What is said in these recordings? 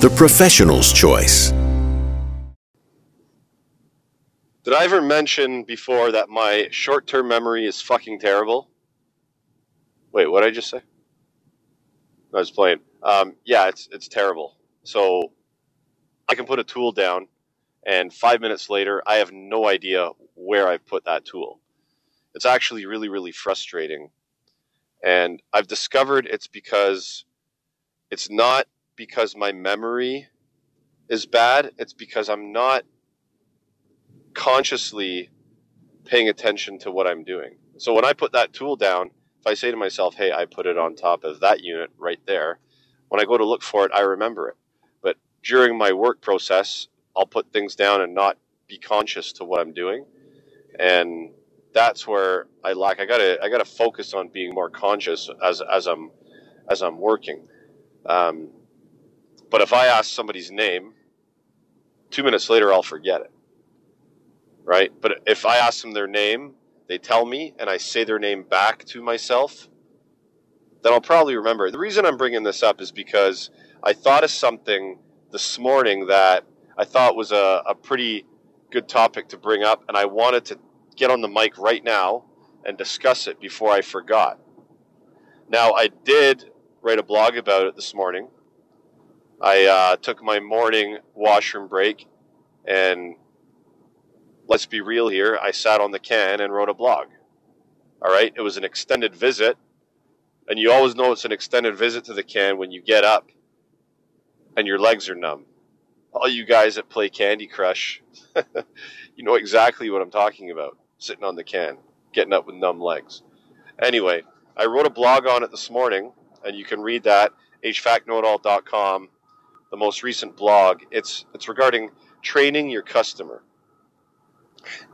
the professional's choice. Did I ever mention before that my short term memory is fucking terrible? Wait, what did I just say? I was playing. Um, yeah, it's it's terrible. So I can put a tool down, and five minutes later, I have no idea where I've put that tool. It's actually really, really frustrating. And I've discovered it's because it's not because my memory is bad, it's because I'm not consciously paying attention to what I'm doing. So when I put that tool down, if I say to myself, hey, I put it on top of that unit right there, when I go to look for it, I remember it. But during my work process, I'll put things down and not be conscious to what I'm doing. And that's where I lack. I gotta I gotta focus on being more conscious as as I'm as I'm working. Um, but if I ask somebody's name, two minutes later I'll forget it. Right? But if I ask them their name, they tell me, and I say their name back to myself, then I'll probably remember. The reason I'm bringing this up is because I thought of something this morning that I thought was a, a pretty good topic to bring up, and I wanted to get on the mic right now and discuss it before I forgot. Now, I did write a blog about it this morning. I uh, took my morning washroom break, and let's be real here, I sat on the can and wrote a blog. All right, it was an extended visit, and you always know it's an extended visit to the can when you get up and your legs are numb. All you guys that play Candy Crush, you know exactly what I'm talking about. Sitting on the can, getting up with numb legs. Anyway, I wrote a blog on it this morning, and you can read that hvacknowitall.com. The most recent blog. It's it's regarding training your customer.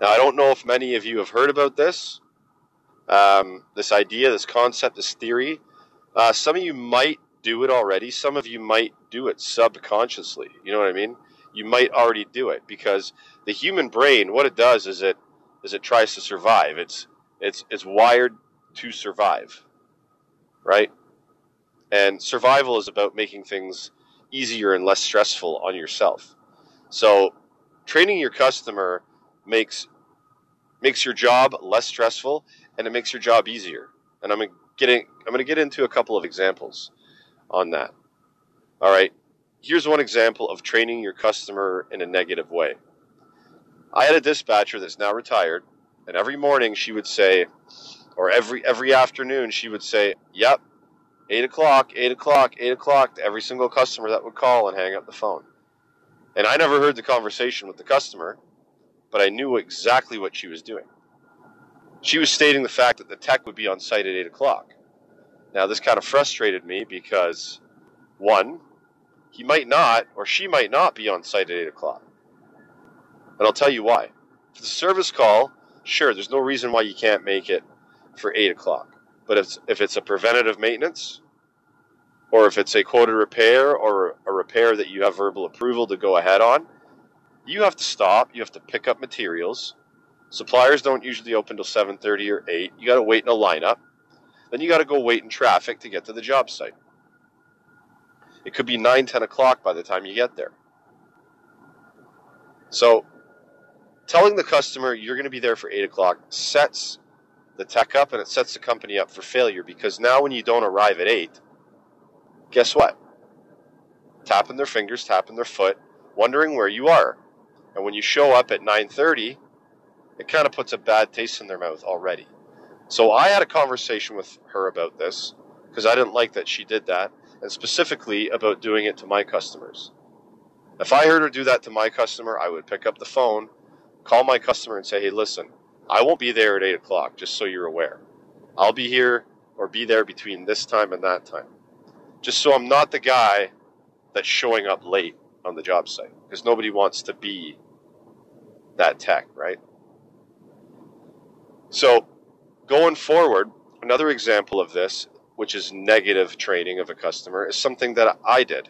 Now, I don't know if many of you have heard about this, um, this idea, this concept, this theory. Uh, some of you might do it already. Some of you might do it subconsciously. You know what I mean? You might already do it because the human brain, what it does is it is it tries to survive. It's it's it's wired to survive, right? And survival is about making things easier and less stressful on yourself. So, training your customer makes makes your job less stressful and it makes your job easier. And I'm getting I'm going to get into a couple of examples on that. All right. Here's one example of training your customer in a negative way. I had a dispatcher that's now retired, and every morning she would say, or every every afternoon she would say, "Yep, eight o'clock, eight o'clock, eight o'clock" to every single customer that would call and hang up the phone. And I never heard the conversation with the customer, but I knew exactly what she was doing. She was stating the fact that the tech would be on site at eight o'clock. Now, this kind of frustrated me because, one, he might not, or she might not be on site at 8 o'clock. And I'll tell you why. For the service call, sure, there's no reason why you can't make it for 8 o'clock. But if, if it's a preventative maintenance, or if it's a quoted repair, or a repair that you have verbal approval to go ahead on, you have to stop, you have to pick up materials. Suppliers don't usually open till 7.30 or 8. You got to wait in a lineup then you got to go wait in traffic to get to the job site. It could be 9, 10 o'clock by the time you get there. So, telling the customer you're going to be there for 8 o'clock sets the tech up and it sets the company up for failure because now when you don't arrive at 8, guess what? Tapping their fingers, tapping their foot, wondering where you are. And when you show up at 9:30, it kind of puts a bad taste in their mouth already. So I had a conversation with her about this because I didn't like that she did that, and specifically about doing it to my customers. If I heard her do that to my customer, I would pick up the phone, call my customer, and say, hey, listen, I won't be there at 8 o'clock, just so you're aware. I'll be here or be there between this time and that time. Just so I'm not the guy that's showing up late on the job site because nobody wants to be that tech, right? So, going forward, another example of this, which is negative training of a customer, is something that I did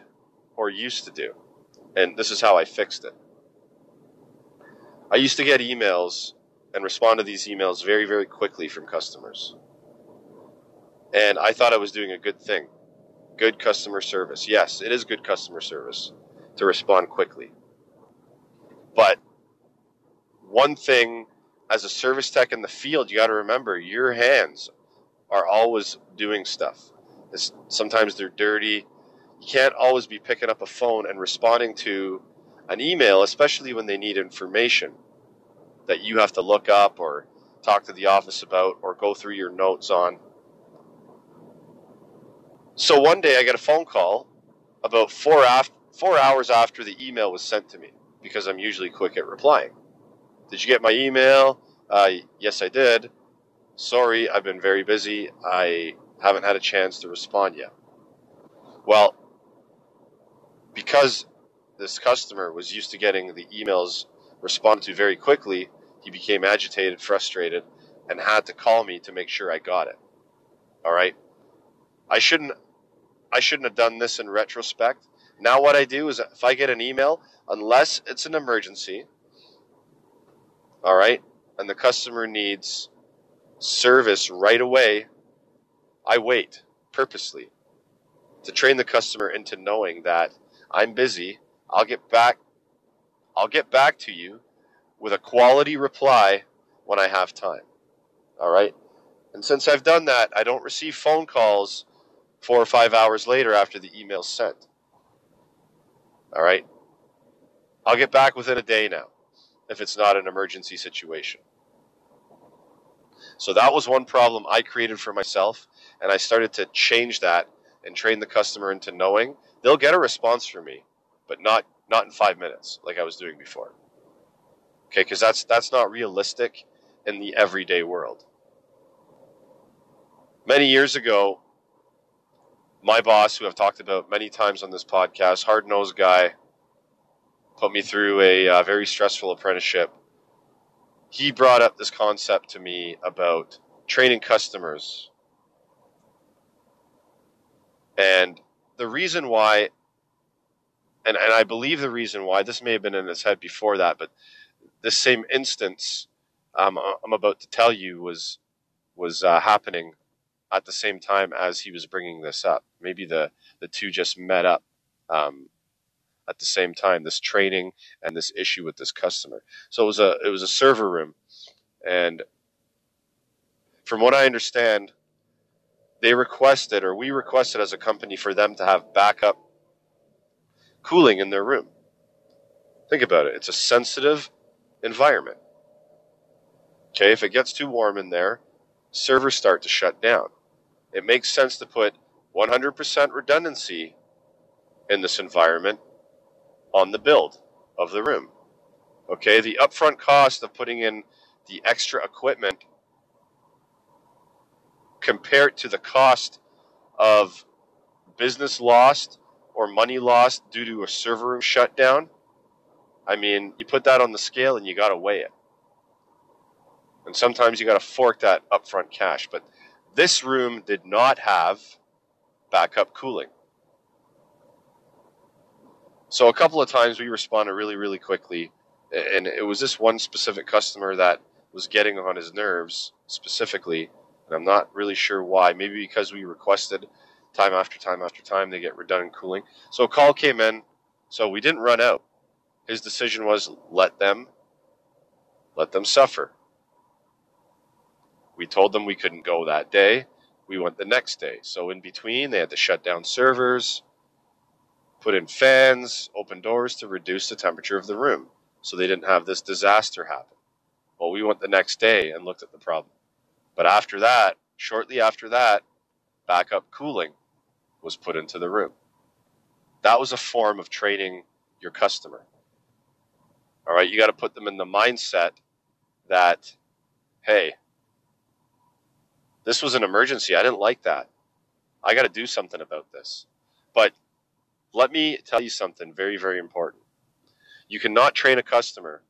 or used to do. And this is how I fixed it. I used to get emails and respond to these emails very, very quickly from customers. And I thought I was doing a good thing. Good customer service. Yes, it is good customer service to respond quickly. But one thing as a service tech in the field, you got to remember your hands are always doing stuff. It's, sometimes they're dirty. You can't always be picking up a phone and responding to an email, especially when they need information that you have to look up or talk to the office about or go through your notes on. So one day I got a phone call about four, after, four hours after the email was sent to me because I'm usually quick at replying. Did you get my email? Uh, yes, I did. Sorry, I've been very busy. I haven't had a chance to respond yet. Well, because this customer was used to getting the emails responded to very quickly, he became agitated, frustrated, and had to call me to make sure I got it. All right. I shouldn't I shouldn't have done this in retrospect. Now what I do is if I get an email, unless it's an emergency, all right, and the customer needs service right away, I wait purposely to train the customer into knowing that I'm busy. I'll get back I'll get back to you with a quality reply when I have time. All right? And since I've done that, I don't receive phone calls four or five hours later after the email's sent. All right? I'll get back within a day now if it's not an emergency situation. So that was one problem I created for myself, and I started to change that and train the customer into knowing they'll get a response from me, but not not in five minutes like I was doing before. Okay, because that's that's not realistic in the everyday world. Many years ago, my boss, who I've talked about many times on this podcast, hard nosed guy, put me through a uh, very stressful apprenticeship. He brought up this concept to me about training customers. And the reason why, and, and I believe the reason why, this may have been in his head before that, but this same instance um, I'm about to tell you was was uh, happening at the same time as he was bringing this up. Maybe the the two just met up um, at the same time. This training and this issue with this customer. So it was a it was a server room, and from what I understand, they requested or we requested as a company for them to have backup cooling in their room. Think about it. It's a sensitive environment. Okay, if it gets too warm in there, servers start to shut down. It makes sense to put 100% redundancy in this environment on the build of the room. Okay, the upfront cost of putting in the extra equipment compared to the cost of business lost or money lost due to a server room shutdown I mean, you put that on the scale and you got to weigh it. And sometimes you got to fork that upfront cash. But this room did not have backup cooling. So a couple of times we responded really, really quickly. And it was this one specific customer that was getting on his nerves specifically. And I'm not really sure why. Maybe because we requested time after time after time they get redundant cooling. So a call came in. So we didn't run out his decision was let them let them suffer. We told them we couldn't go that day. We went the next day. So in between, they had to shut down servers, put in fans, open doors to reduce the temperature of the room so they didn't have this disaster happen. Well, we went the next day and looked at the problem. But after that, shortly after that, backup cooling was put into the room. That was a form of training your customer. All right, you got to put them in the mindset that, hey, this was an emergency. I didn't like that. I got to do something about this. But let me tell you something very, very important. You cannot train a customer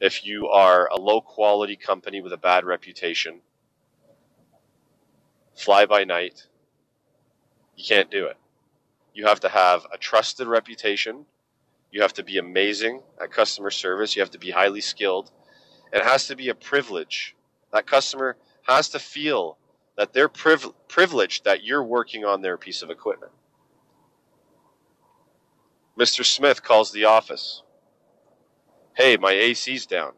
if you are a low quality company with a bad reputation, fly by night. You can't do it. You have to have a trusted reputation. You have to be amazing at customer service. You have to be highly skilled. It has to be a privilege. That customer has to feel that they're priv- privileged that you're working on their piece of equipment. Mr. Smith calls the office. Hey, my AC's down.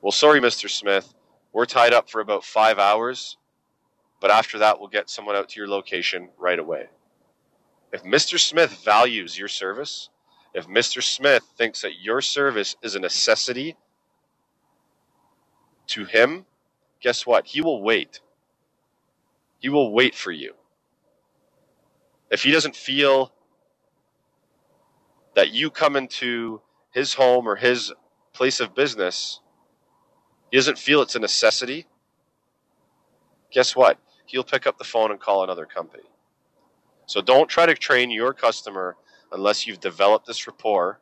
Well, sorry, Mr. Smith. We're tied up for about five hours, but after that, we'll get someone out to your location right away. If Mr. Smith values your service, if Mr. Smith thinks that your service is a necessity to him, guess what? He will wait. He will wait for you. If he doesn't feel that you come into his home or his place of business, he doesn't feel it's a necessity, guess what? He'll pick up the phone and call another company. So don't try to train your customer unless you've developed this rapport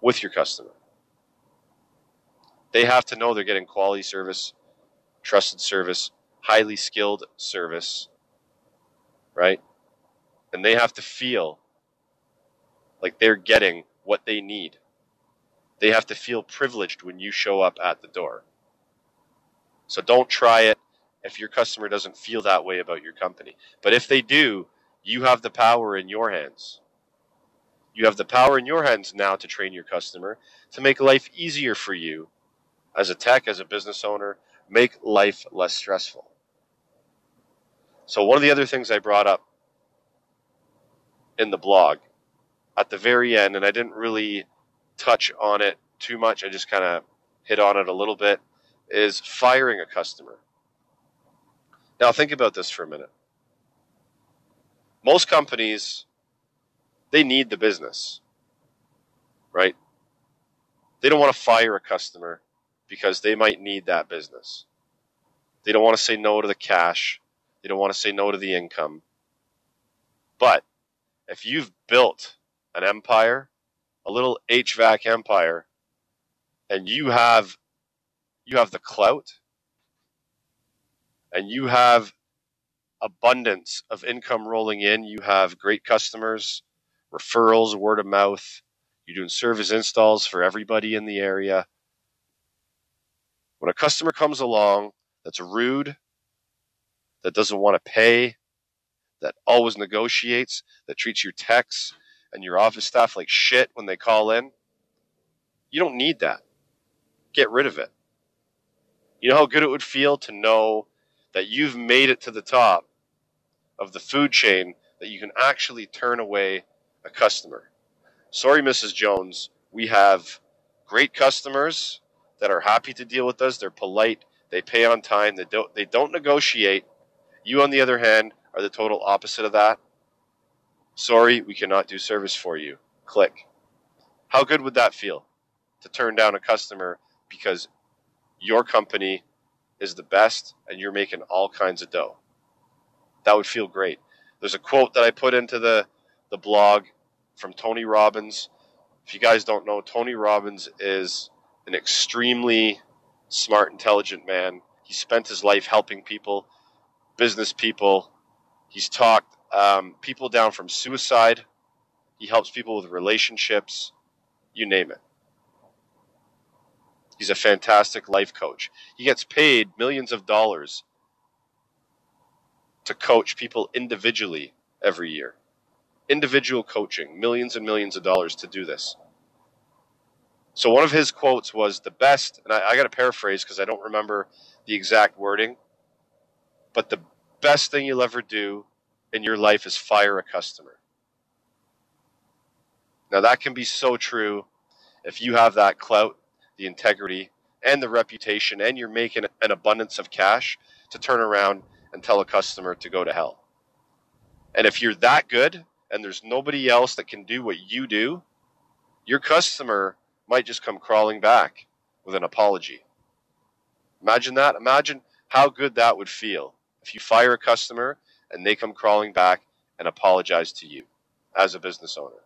with your customer. They have to know they're getting quality service, trusted service, highly skilled service, right? And they have to feel like they're getting what they need. They have to feel privileged when you show up at the door. So don't try it if your customer doesn't feel that way about your company. But if they do, you have the power in your hands. You have the power in your hands now to train your customer to make life easier for you as a tech, as a business owner, make life less stressful. So, one of the other things I brought up in the blog at the very end, and I didn't really touch on it too much, I just kind of hit on it a little bit, is firing a customer. Now, think about this for a minute. Most companies, they need the business, right? They don't want to fire a customer because they might need that business. They don't want to say no to the cash. They don't want to say no to the income. But if you've built an empire, a little HVAC empire, and you have you have the clout and you have abundance of income rolling in, you have great customers, referrals, word of mouth, you're doing service installs for everybody in the area. When a customer comes along that's rude, that doesn't want to pay, that always negotiates, that treats your techs and your office staff like shit when they call in. You don't need that. Get rid of it. You know how good it would feel to know that you've made it to the top of the food chain that you can actually turn away a customer. Sorry, Mrs. Jones, we have great customers that are happy to deal with us. They're polite, they pay on time, they don't they don't negotiate. You on the other hand are the total opposite of that. Sorry, we cannot do service for you. Click. How good would that feel to turn down a customer because your company is the best and you're making all kinds of dough? That would feel great. There's a quote that I put into the, the blog from Tony Robbins. If you guys don't know, Tony Robbins is an extremely smart, intelligent man. He spent his life helping people, business people. He's talked um, people down from suicide. He helps people with relationships, you name it. He's a fantastic life coach. He gets paid millions of dollars to coach people individually every year. Individual coaching, millions and millions of dollars to do this. So one of his quotes was the best, and I, I got to paraphrase because I don't remember the exact wording, but the best thing you'll ever do in your life is fire a customer. Now, that can be so true if you have that clout, the integrity, and the reputation, and you're making an abundance of cash to turn around and tell a customer to go to hell. And if you're that good and there's nobody else that can do what you do, your customer might just come crawling back with an apology. Imagine that. Imagine how good that would feel if you fire a customer and they come crawling back and apologize to you as a business owner.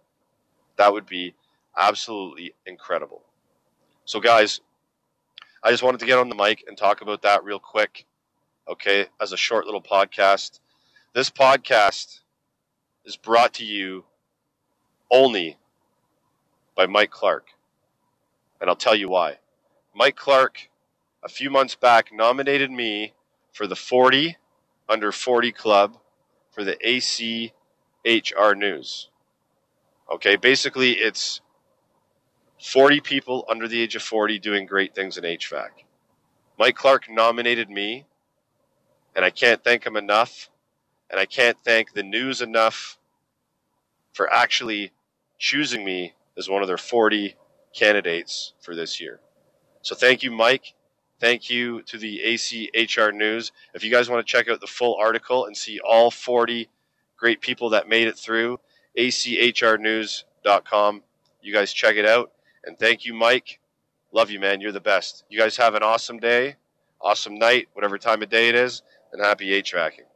That would be absolutely incredible. So, guys, I just wanted to get on the mic and talk about that real quick, okay, as a short little podcast. This podcast is brought to you only by Mike Clark. And I'll tell you why. Mike Clark, a few months back, nominated me for the 40 under 40 club for the ACHR News. Okay, basically, it's 40 people under the age of 40 doing great things in HVAC. Mike Clark nominated me, and I can't thank him enough, and I can't thank the news enough for actually choosing me as one of their 40 candidates for this year. So thank you, Mike. Thank you to the ACHR News. If you guys want to check out the full article and see all 40 great people that made it through, achrnews.com. You guys check it out. And thank you, Mike. Love you, man. You're the best. You guys have an awesome day, awesome night, whatever time of day it is, and happy HVACing.